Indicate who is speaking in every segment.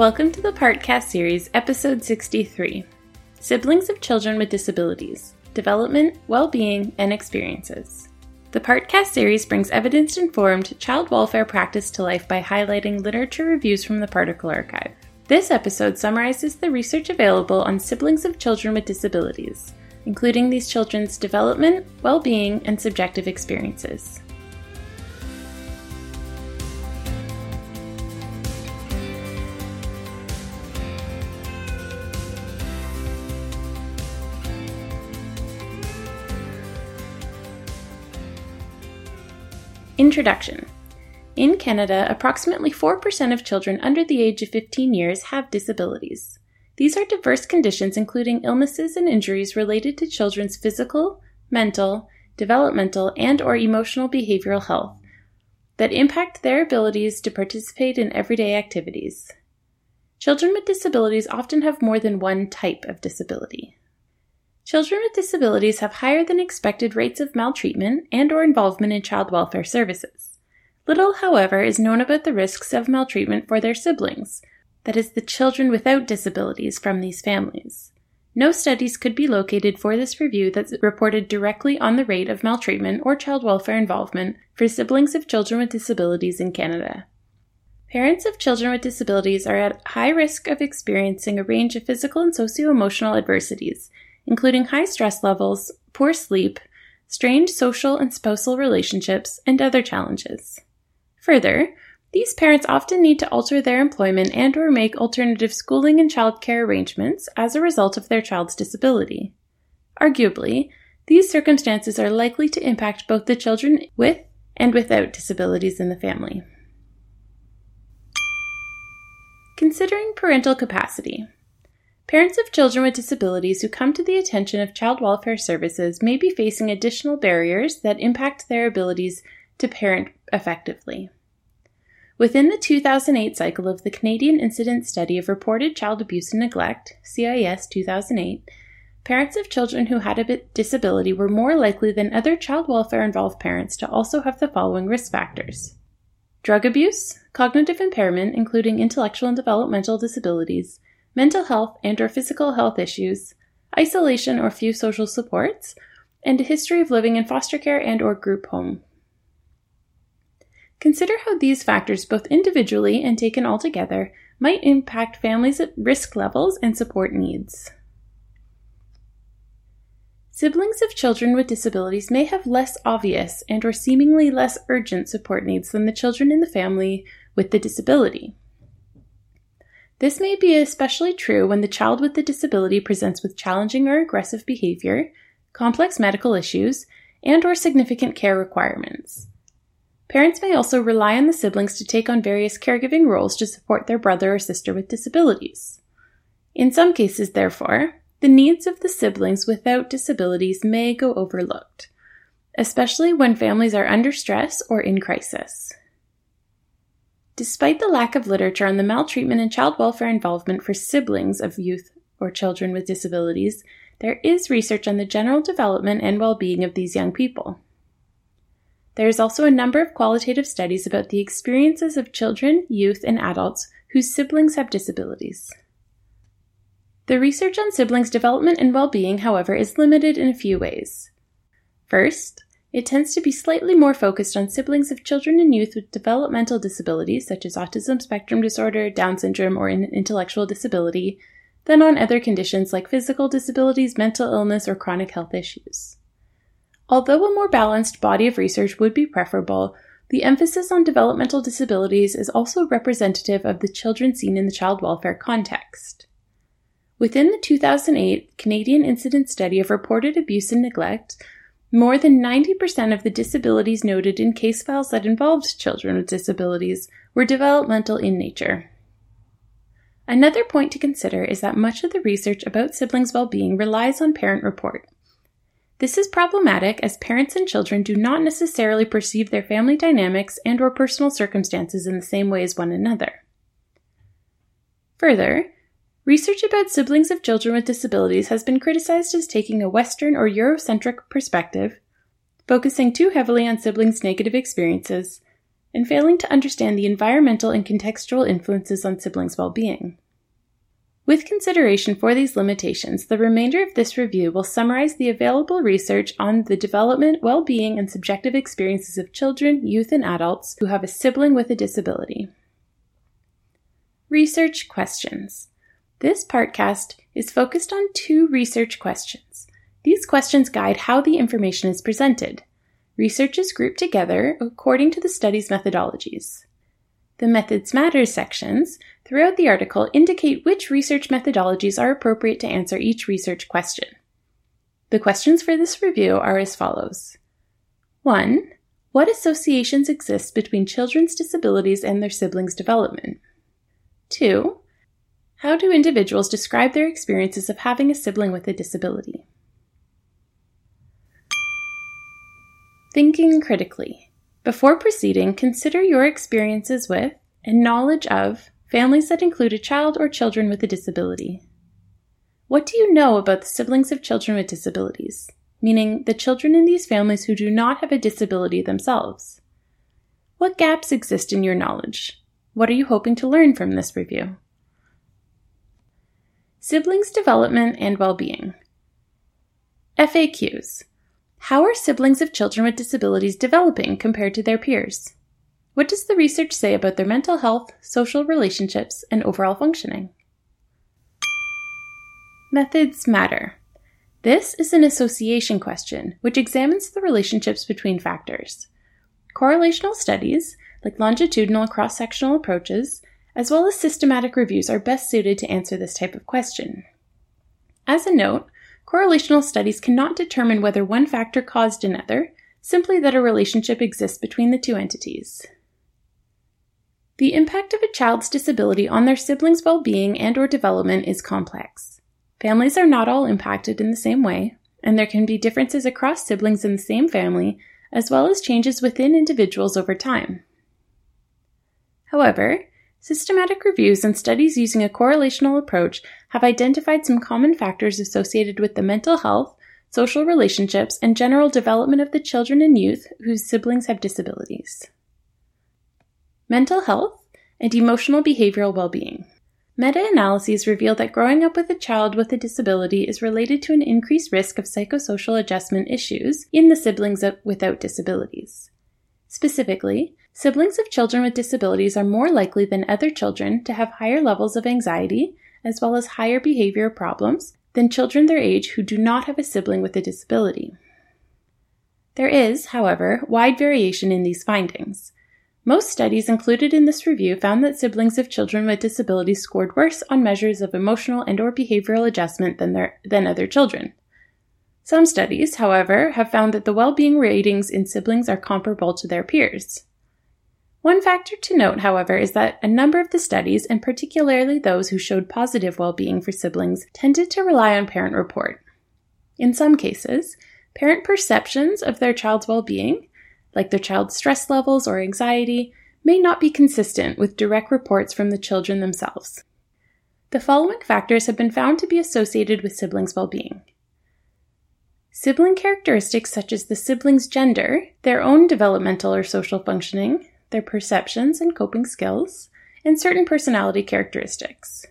Speaker 1: Welcome to the Partcast series, episode 63 Siblings of Children with Disabilities Development, Well-Being, and Experiences. The Partcast series brings evidence informed child welfare practice to life by highlighting literature reviews from the Particle Archive. This episode summarizes the research available on siblings of children with disabilities, including these children's development, well being, and subjective experiences. Introduction In Canada, approximately 4% of children under the age of 15 years have disabilities. These are diverse conditions including illnesses and injuries related to children's physical, mental, developmental, and or emotional behavioral health that impact their abilities to participate in everyday activities. Children with disabilities often have more than one type of disability. Children with disabilities have higher than expected rates of maltreatment and or involvement in child welfare services. Little, however, is known about the risks of maltreatment for their siblings, that is, the children without disabilities from these families. No studies could be located for this review that reported directly on the rate of maltreatment or child welfare involvement for siblings of children with disabilities in Canada. Parents of children with disabilities are at high risk of experiencing a range of physical and socio emotional adversities, including high stress levels, poor sleep, strained social and spousal relationships, and other challenges. Further, these parents often need to alter their employment and or make alternative schooling and childcare arrangements as a result of their child's disability. Arguably, these circumstances are likely to impact both the children with and without disabilities in the family. Considering parental capacity. Parents of children with disabilities who come to the attention of child welfare services may be facing additional barriers that impact their abilities to parent effectively. Within the 2008 cycle of the Canadian Incident Study of Reported Child Abuse and Neglect, CIS 2008, parents of children who had a disability were more likely than other child welfare involved parents to also have the following risk factors drug abuse, cognitive impairment, including intellectual and developmental disabilities, mental health and or physical health issues, isolation or few social supports, and a history of living in foster care and or group home. Consider how these factors both individually and taken all together might impact families at risk levels and support needs. Siblings of children with disabilities may have less obvious and or seemingly less urgent support needs than the children in the family with the disability. This may be especially true when the child with the disability presents with challenging or aggressive behavior, complex medical issues, and or significant care requirements. Parents may also rely on the siblings to take on various caregiving roles to support their brother or sister with disabilities. In some cases, therefore, the needs of the siblings without disabilities may go overlooked, especially when families are under stress or in crisis. Despite the lack of literature on the maltreatment and child welfare involvement for siblings of youth or children with disabilities, there is research on the general development and well being of these young people. There is also a number of qualitative studies about the experiences of children, youth, and adults whose siblings have disabilities. The research on siblings' development and well being, however, is limited in a few ways. First, it tends to be slightly more focused on siblings of children and youth with developmental disabilities, such as autism spectrum disorder, Down syndrome, or intellectual disability, than on other conditions like physical disabilities, mental illness, or chronic health issues. Although a more balanced body of research would be preferable, the emphasis on developmental disabilities is also representative of the children seen in the child welfare context. Within the 2008 Canadian Incident Study of Reported Abuse and Neglect, more than 90% of the disabilities noted in case files that involved children with disabilities were developmental in nature. Another point to consider is that much of the research about siblings' well being relies on parent report. This is problematic as parents and children do not necessarily perceive their family dynamics and or personal circumstances in the same way as one another. Further, Research about siblings of children with disabilities has been criticized as taking a Western or Eurocentric perspective, focusing too heavily on siblings' negative experiences, and failing to understand the environmental and contextual influences on siblings' well being. With consideration for these limitations, the remainder of this review will summarize the available research on the development, well being, and subjective experiences of children, youth, and adults who have a sibling with a disability. Research questions. This partcast is focused on two research questions. These questions guide how the information is presented. Research is grouped together according to the study's methodologies. The Methods Matter sections throughout the article indicate which research methodologies are appropriate to answer each research question. The questions for this review are as follows 1. What associations exist between children's disabilities and their siblings' development? 2. How do individuals describe their experiences of having a sibling with a disability? Thinking critically. Before proceeding, consider your experiences with and knowledge of families that include a child or children with a disability. What do you know about the siblings of children with disabilities, meaning the children in these families who do not have a disability themselves? What gaps exist in your knowledge? What are you hoping to learn from this review? Siblings' development and well being. FAQs. How are siblings of children with disabilities developing compared to their peers? What does the research say about their mental health, social relationships, and overall functioning? Methods matter. This is an association question, which examines the relationships between factors. Correlational studies, like longitudinal cross sectional approaches, as well as systematic reviews, are best suited to answer this type of question. As a note, Correlational studies cannot determine whether one factor caused another, simply that a relationship exists between the two entities. The impact of a child's disability on their siblings' well-being and or development is complex. Families are not all impacted in the same way, and there can be differences across siblings in the same family, as well as changes within individuals over time. However, Systematic reviews and studies using a correlational approach have identified some common factors associated with the mental health, social relationships, and general development of the children and youth whose siblings have disabilities. Mental health and emotional behavioral well being. Meta analyses reveal that growing up with a child with a disability is related to an increased risk of psychosocial adjustment issues in the siblings without disabilities. Specifically, Siblings of children with disabilities are more likely than other children to have higher levels of anxiety, as well as higher behavior problems, than children their age who do not have a sibling with a disability. There is, however, wide variation in these findings. Most studies included in this review found that siblings of children with disabilities scored worse on measures of emotional and or behavioral adjustment than, their, than other children. Some studies, however, have found that the well-being ratings in siblings are comparable to their peers. One factor to note, however, is that a number of the studies, and particularly those who showed positive well being for siblings, tended to rely on parent report. In some cases, parent perceptions of their child's well being, like their child's stress levels or anxiety, may not be consistent with direct reports from the children themselves. The following factors have been found to be associated with siblings' well being. Sibling characteristics such as the sibling's gender, their own developmental or social functioning, their perceptions and coping skills, and certain personality characteristics.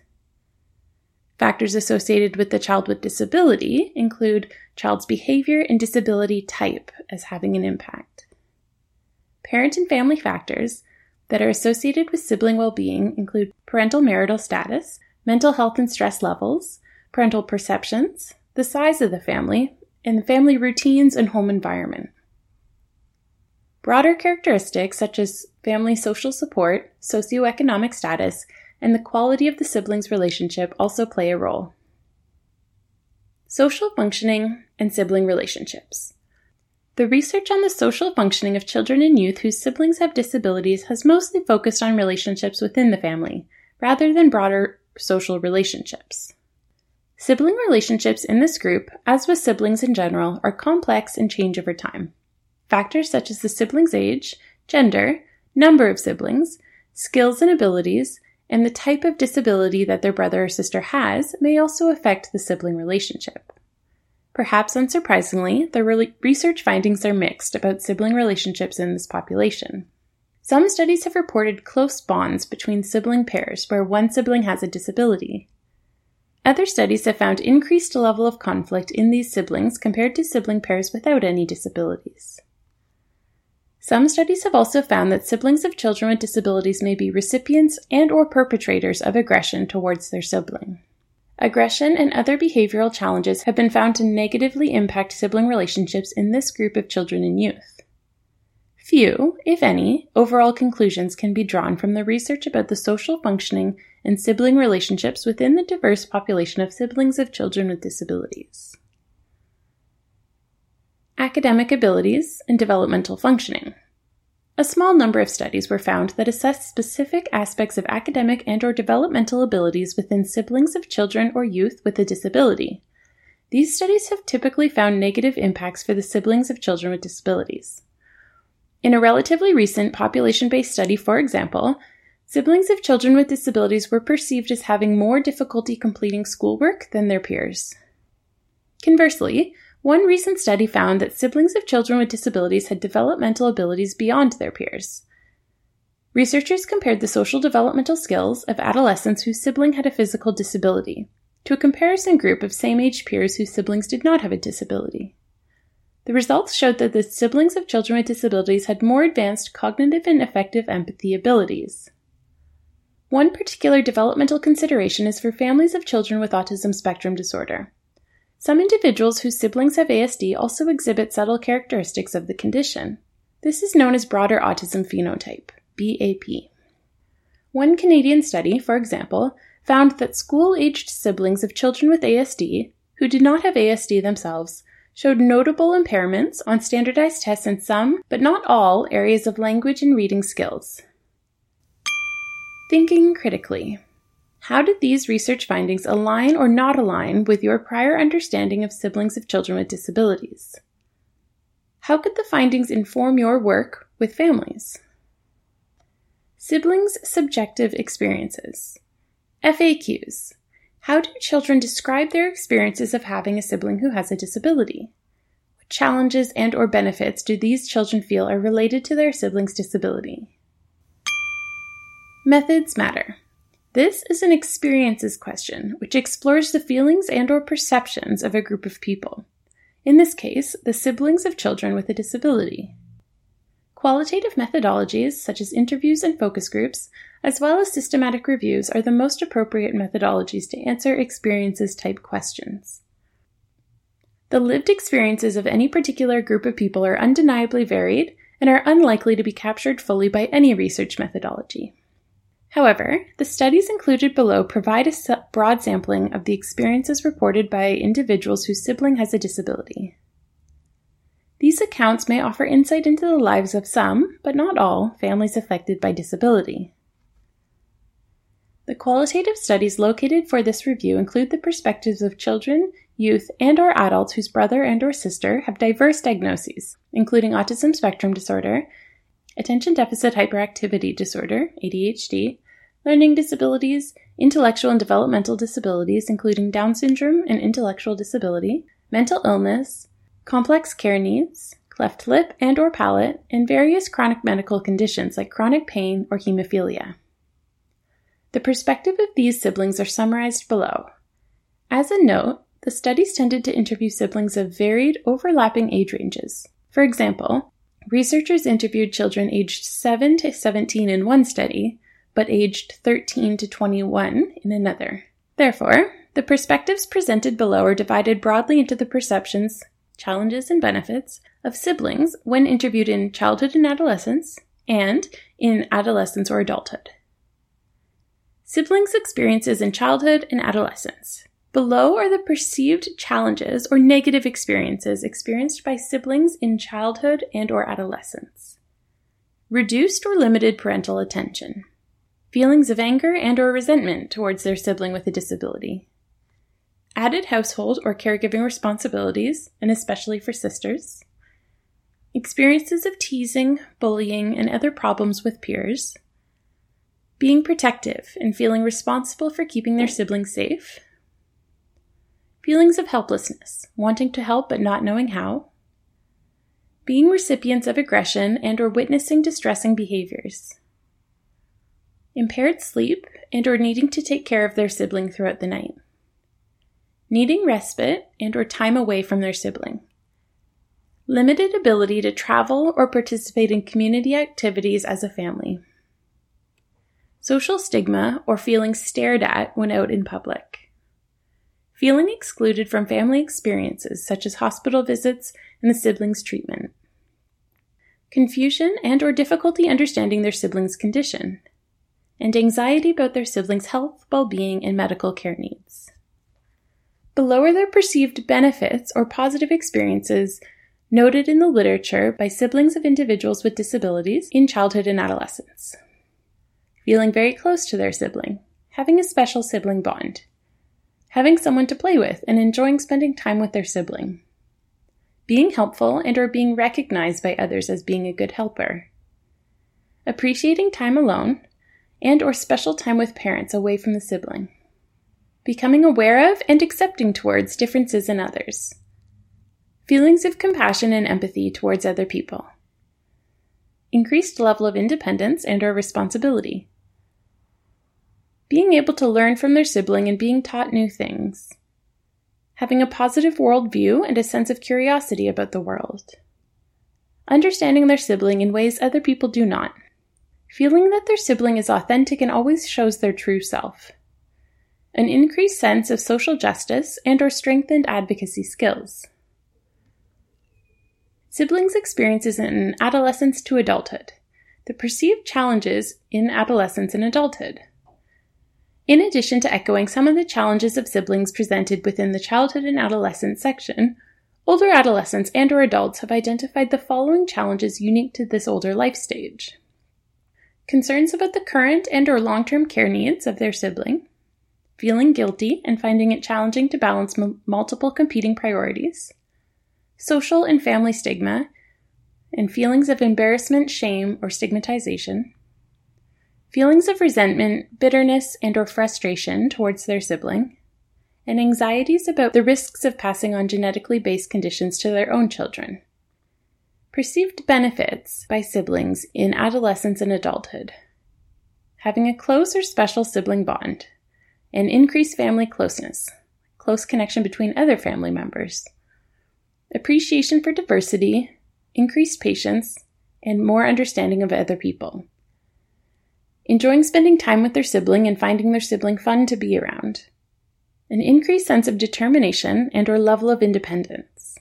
Speaker 1: Factors associated with the child with disability include child's behavior and disability type as having an impact. Parent and family factors that are associated with sibling well being include parental marital status, mental health and stress levels, parental perceptions, the size of the family, and the family routines and home environment. Broader characteristics such as family social support, socioeconomic status, and the quality of the siblings' relationship also play a role. Social functioning and sibling relationships. The research on the social functioning of children and youth whose siblings have disabilities has mostly focused on relationships within the family, rather than broader social relationships. Sibling relationships in this group, as with siblings in general, are complex and change over time. Factors such as the sibling's age, gender, number of siblings, skills and abilities, and the type of disability that their brother or sister has may also affect the sibling relationship. Perhaps unsurprisingly, the re- research findings are mixed about sibling relationships in this population. Some studies have reported close bonds between sibling pairs where one sibling has a disability. Other studies have found increased level of conflict in these siblings compared to sibling pairs without any disabilities. Some studies have also found that siblings of children with disabilities may be recipients and or perpetrators of aggression towards their sibling. Aggression and other behavioral challenges have been found to negatively impact sibling relationships in this group of children and youth. Few, if any, overall conclusions can be drawn from the research about the social functioning and sibling relationships within the diverse population of siblings of children with disabilities. Academic abilities and developmental functioning. A small number of studies were found that assessed specific aspects of academic and or developmental abilities within siblings of children or youth with a disability. These studies have typically found negative impacts for the siblings of children with disabilities. In a relatively recent population based study, for example, siblings of children with disabilities were perceived as having more difficulty completing schoolwork than their peers. Conversely, one recent study found that siblings of children with disabilities had developmental abilities beyond their peers. Researchers compared the social developmental skills of adolescents whose sibling had a physical disability to a comparison group of same age peers whose siblings did not have a disability. The results showed that the siblings of children with disabilities had more advanced cognitive and affective empathy abilities. One particular developmental consideration is for families of children with autism spectrum disorder. Some individuals whose siblings have ASD also exhibit subtle characteristics of the condition. This is known as broader autism phenotype, BAP. One Canadian study, for example, found that school aged siblings of children with ASD, who did not have ASD themselves, showed notable impairments on standardized tests in some, but not all, areas of language and reading skills. Thinking critically. How did these research findings align or not align with your prior understanding of siblings of children with disabilities? How could the findings inform your work with families? Siblings' subjective experiences. FAQs. How do children describe their experiences of having a sibling who has a disability? What challenges and or benefits do these children feel are related to their sibling's disability? Methods matter. This is an experiences question which explores the feelings and or perceptions of a group of people. In this case, the siblings of children with a disability. Qualitative methodologies, such as interviews and focus groups, as well as systematic reviews, are the most appropriate methodologies to answer experiences type questions. The lived experiences of any particular group of people are undeniably varied and are unlikely to be captured fully by any research methodology. However, the studies included below provide a broad sampling of the experiences reported by individuals whose sibling has a disability. These accounts may offer insight into the lives of some, but not all, families affected by disability. The qualitative studies located for this review include the perspectives of children, youth, and or adults whose brother and or sister have diverse diagnoses, including autism spectrum disorder, attention deficit hyperactivity disorder, ADHD, learning disabilities, intellectual and developmental disabilities including Down syndrome and intellectual disability, mental illness, complex care needs, cleft lip and or palate, and various chronic medical conditions like chronic pain or hemophilia. The perspective of these siblings are summarized below. As a note, the studies tended to interview siblings of varied, overlapping age ranges. For example, researchers interviewed children aged 7 to 17 in one study, but aged 13 to 21 in another. Therefore, the perspectives presented below are divided broadly into the perceptions, challenges, and benefits of siblings when interviewed in childhood and adolescence and in adolescence or adulthood. Siblings' experiences in childhood and adolescence. Below are the perceived challenges or negative experiences experienced by siblings in childhood and or adolescence. Reduced or limited parental attention. Feelings of anger and or resentment towards their sibling with a disability added household or caregiving responsibilities, and especially for sisters, experiences of teasing, bullying, and other problems with peers, being protective and feeling responsible for keeping their siblings safe, feelings of helplessness, wanting to help but not knowing how, being recipients of aggression and or witnessing distressing behaviors. Impaired sleep and or needing to take care of their sibling throughout the night. Needing respite and or time away from their sibling. Limited ability to travel or participate in community activities as a family. Social stigma or feeling stared at when out in public. Feeling excluded from family experiences such as hospital visits and the siblings' treatment. Confusion and or difficulty understanding their siblings' condition. And anxiety about their siblings' health, well-being, and medical care needs. Below are their perceived benefits or positive experiences noted in the literature by siblings of individuals with disabilities in childhood and adolescence feeling very close to their sibling, having a special sibling bond, having someone to play with, and enjoying spending time with their sibling, being helpful and or being recognized by others as being a good helper, appreciating time alone and or special time with parents away from the sibling, becoming aware of and accepting towards differences in others, feelings of compassion and empathy towards other people. Increased level of independence and or responsibility, being able to learn from their sibling and being taught new things, having a positive worldview and a sense of curiosity about the world, understanding their sibling in ways other people do not, feeling that their sibling is authentic and always shows their true self, an increased sense of social justice and or strengthened advocacy skills. Siblings' experiences in adolescence to adulthood, the perceived challenges in adolescence and adulthood, in addition to echoing some of the challenges of siblings presented within the childhood and adolescence section, older adolescents and or adults have identified the following challenges unique to this older life stage. Concerns about the current and or long-term care needs of their sibling, feeling guilty and finding it challenging to balance m- multiple competing priorities, social and family stigma, and feelings of embarrassment, shame, or stigmatization, feelings of resentment, bitterness, and or frustration towards their sibling, and anxieties about the risks of passing on genetically based conditions to their own children. Perceived benefits by siblings in adolescence and adulthood. Having a close or special sibling bond, and increased family closeness, close connection between other family members, appreciation for diversity, increased patience, and more understanding of other people enjoying spending time with their sibling and finding their sibling fun to be around, an increased sense of determination and or level of independence,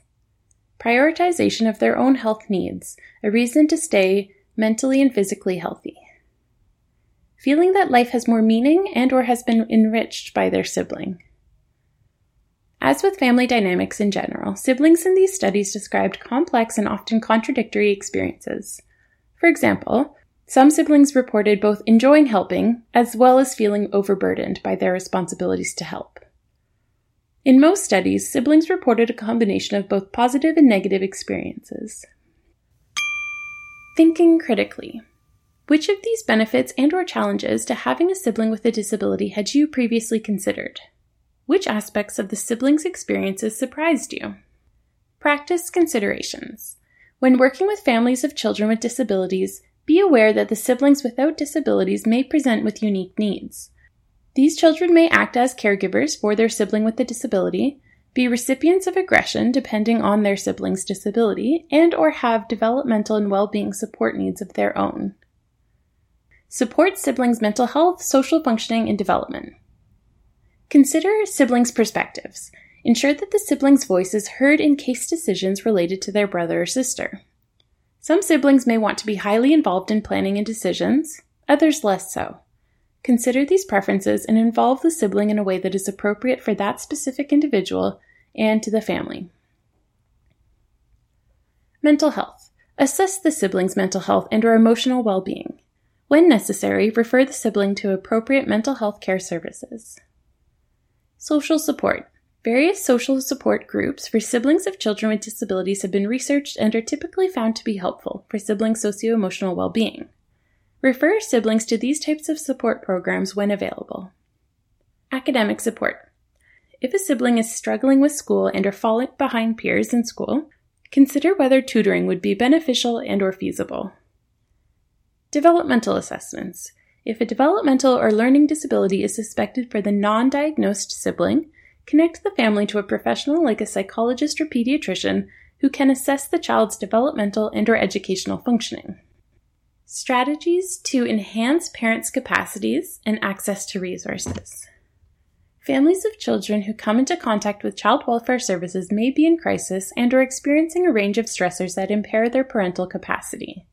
Speaker 1: prioritization of their own health needs, a reason to stay mentally and physically healthy, feeling that life has more meaning and or has been enriched by their sibling. As with family dynamics in general, siblings in these studies described complex and often contradictory experiences. For example, some siblings reported both enjoying helping as well as feeling overburdened by their responsibilities to help. In most studies, siblings reported a combination of both positive and negative experiences. Thinking critically. Which of these benefits and or challenges to having a sibling with a disability had you previously considered? Which aspects of the sibling's experiences surprised you? Practice considerations. When working with families of children with disabilities, be aware that the siblings without disabilities may present with unique needs. These children may act as caregivers for their sibling with a disability, be recipients of aggression depending on their sibling's disability, and or have developmental and well-being support needs of their own. Support siblings' mental health, social functioning, and development. Consider siblings' perspectives. Ensure that the sibling's voice is heard in case decisions related to their brother or sister. Some siblings may want to be highly involved in planning and decisions, others less so. Consider these preferences and involve the sibling in a way that is appropriate for that specific individual and to the family. Mental health. Assess the sibling's mental health and or emotional well-being. When necessary, refer the sibling to appropriate mental health care services. Social support. Various social support groups for siblings of children with disabilities have been researched and are typically found to be helpful for sibling socio emotional well being. Refer siblings to these types of support programs when available. Academic support. If a sibling is struggling with school and are falling behind peers in school, consider whether tutoring would be beneficial and or feasible. Developmental assessments. If a developmental or learning disability is suspected for the non-diagnosed sibling, connect the family to a professional like a psychologist or pediatrician who can assess the child's developmental and or educational functioning. Strategies to enhance parents' capacities and access to resources. Families of children who come into contact with child welfare services may be in crisis and are experiencing a range of stressors that impair their parental capacity.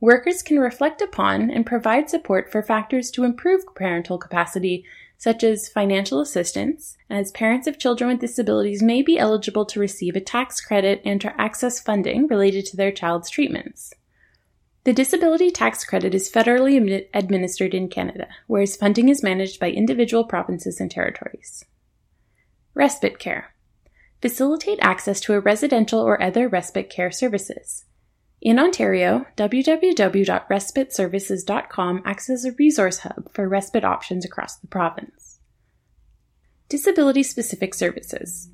Speaker 1: Workers can reflect upon and provide support for factors to improve parental capacity, such as financial assistance, as parents of children with disabilities may be eligible to receive a tax credit and to access funding related to their child's treatments. The disability tax credit is federally administered in Canada, whereas funding is managed by individual provinces and territories. Respite care. Facilitate access to a residential or other respite care services. In Ontario, www.respiteservices.com acts as a resource hub for respite options across the province. Disability specific services.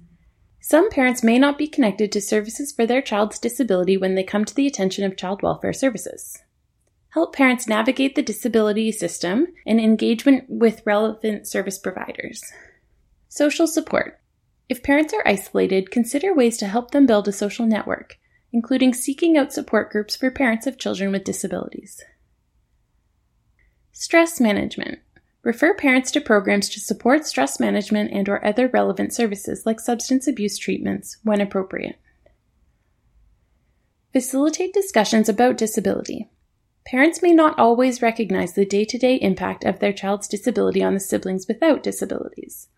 Speaker 1: Some parents may not be connected to services for their child's disability when they come to the attention of child welfare services. Help parents navigate the disability system and engagement with relevant service providers. Social support. If parents are isolated, consider ways to help them build a social network, including seeking out support groups for parents of children with disabilities. Stress management. Refer parents to programs to support stress management and or other relevant services like substance abuse treatments when appropriate. Facilitate discussions about disability. Parents may not always recognize the day-to-day impact of their child's disability on the siblings without disabilities.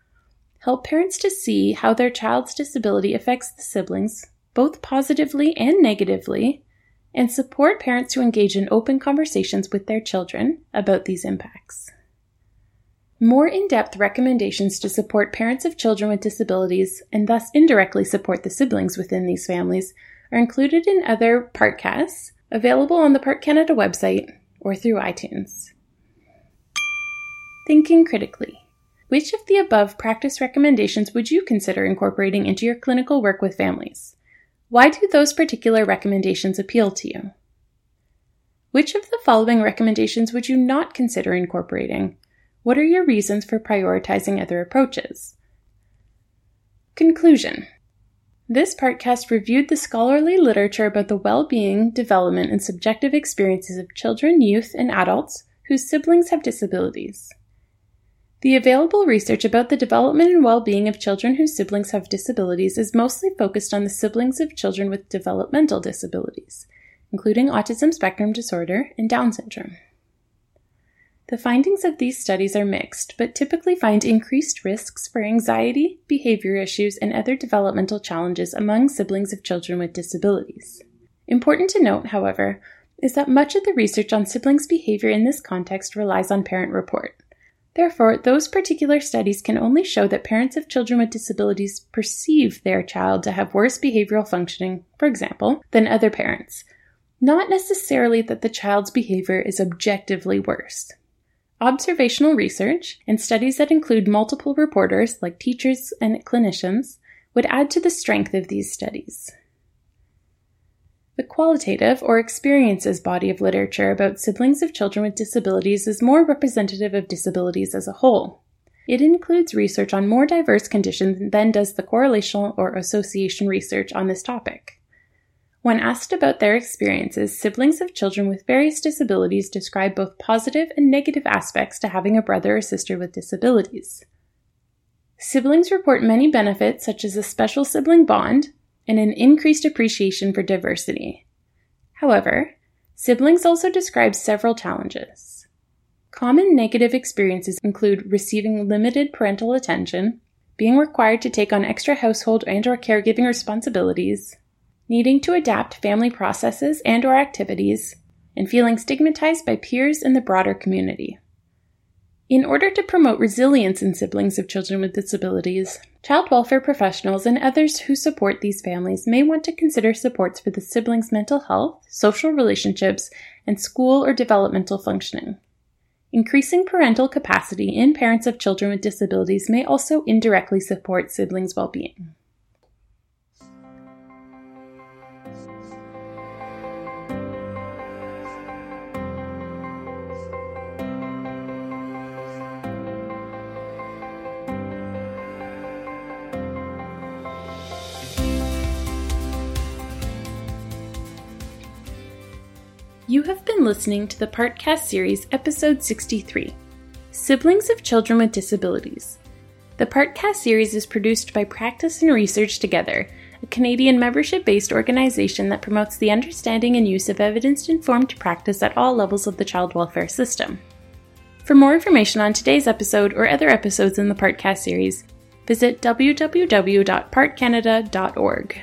Speaker 1: Help parents to see how their child's disability affects the siblings, both positively and negatively, and support parents to engage in open conversations with their children about these impacts. More in depth recommendations to support parents of children with disabilities and thus indirectly support the siblings within these families are included in other Partcasts available on the PART Canada website or through iTunes. Thinking critically. Which of the above practice recommendations would you consider incorporating into your clinical work with families? Why do those particular recommendations appeal to you? Which of the following recommendations would you not consider incorporating? What are your reasons for prioritizing other approaches? Conclusion This partcast reviewed the scholarly literature about the well being, development, and subjective experiences of children, youth, and adults whose siblings have disabilities. The available research about the development and well being of children whose siblings have disabilities is mostly focused on the siblings of children with developmental disabilities, including autism spectrum disorder and Down syndrome. The findings of these studies are mixed, but typically find increased risks for anxiety, behavior issues, and other developmental challenges among siblings of children with disabilities. Important to note, however, is that much of the research on siblings' behavior in this context relies on parent report. Therefore, those particular studies can only show that parents of children with disabilities perceive their child to have worse behavioral functioning, for example, than other parents, not necessarily that the child's behavior is objectively worse. Observational research and studies that include multiple reporters, like teachers and clinicians, would add to the strength of these studies. The qualitative or experiences body of literature about siblings of children with disabilities is more representative of disabilities as a whole. It includes research on more diverse conditions than does the correlational or association research on this topic. When asked about their experiences, siblings of children with various disabilities describe both positive and negative aspects to having a brother or sister with disabilities. Siblings report many benefits, such as a special sibling bond and an increased appreciation for diversity. However, siblings also describe several challenges. Common negative experiences include receiving limited parental attention, being required to take on extra household and or caregiving responsibilities, needing to adapt family processes and or activities, and feeling stigmatized by peers and the broader community. In order to promote resilience in siblings of children with disabilities, child welfare professionals and others who support these families may want to consider supports for the siblings' mental health, social relationships, and school or developmental functioning. Increasing parental capacity in parents of children with disabilities may also indirectly support siblings' well being. You have been listening to the Partcast series, episode 63 Siblings of Children with Disabilities. The Partcast series is produced by Practice and Research Together, a Canadian membership based organization that promotes the understanding and use of evidence informed practice at all levels of the child welfare system. For more information on today's episode or other episodes in the Partcast series, visit www.partcanada.org.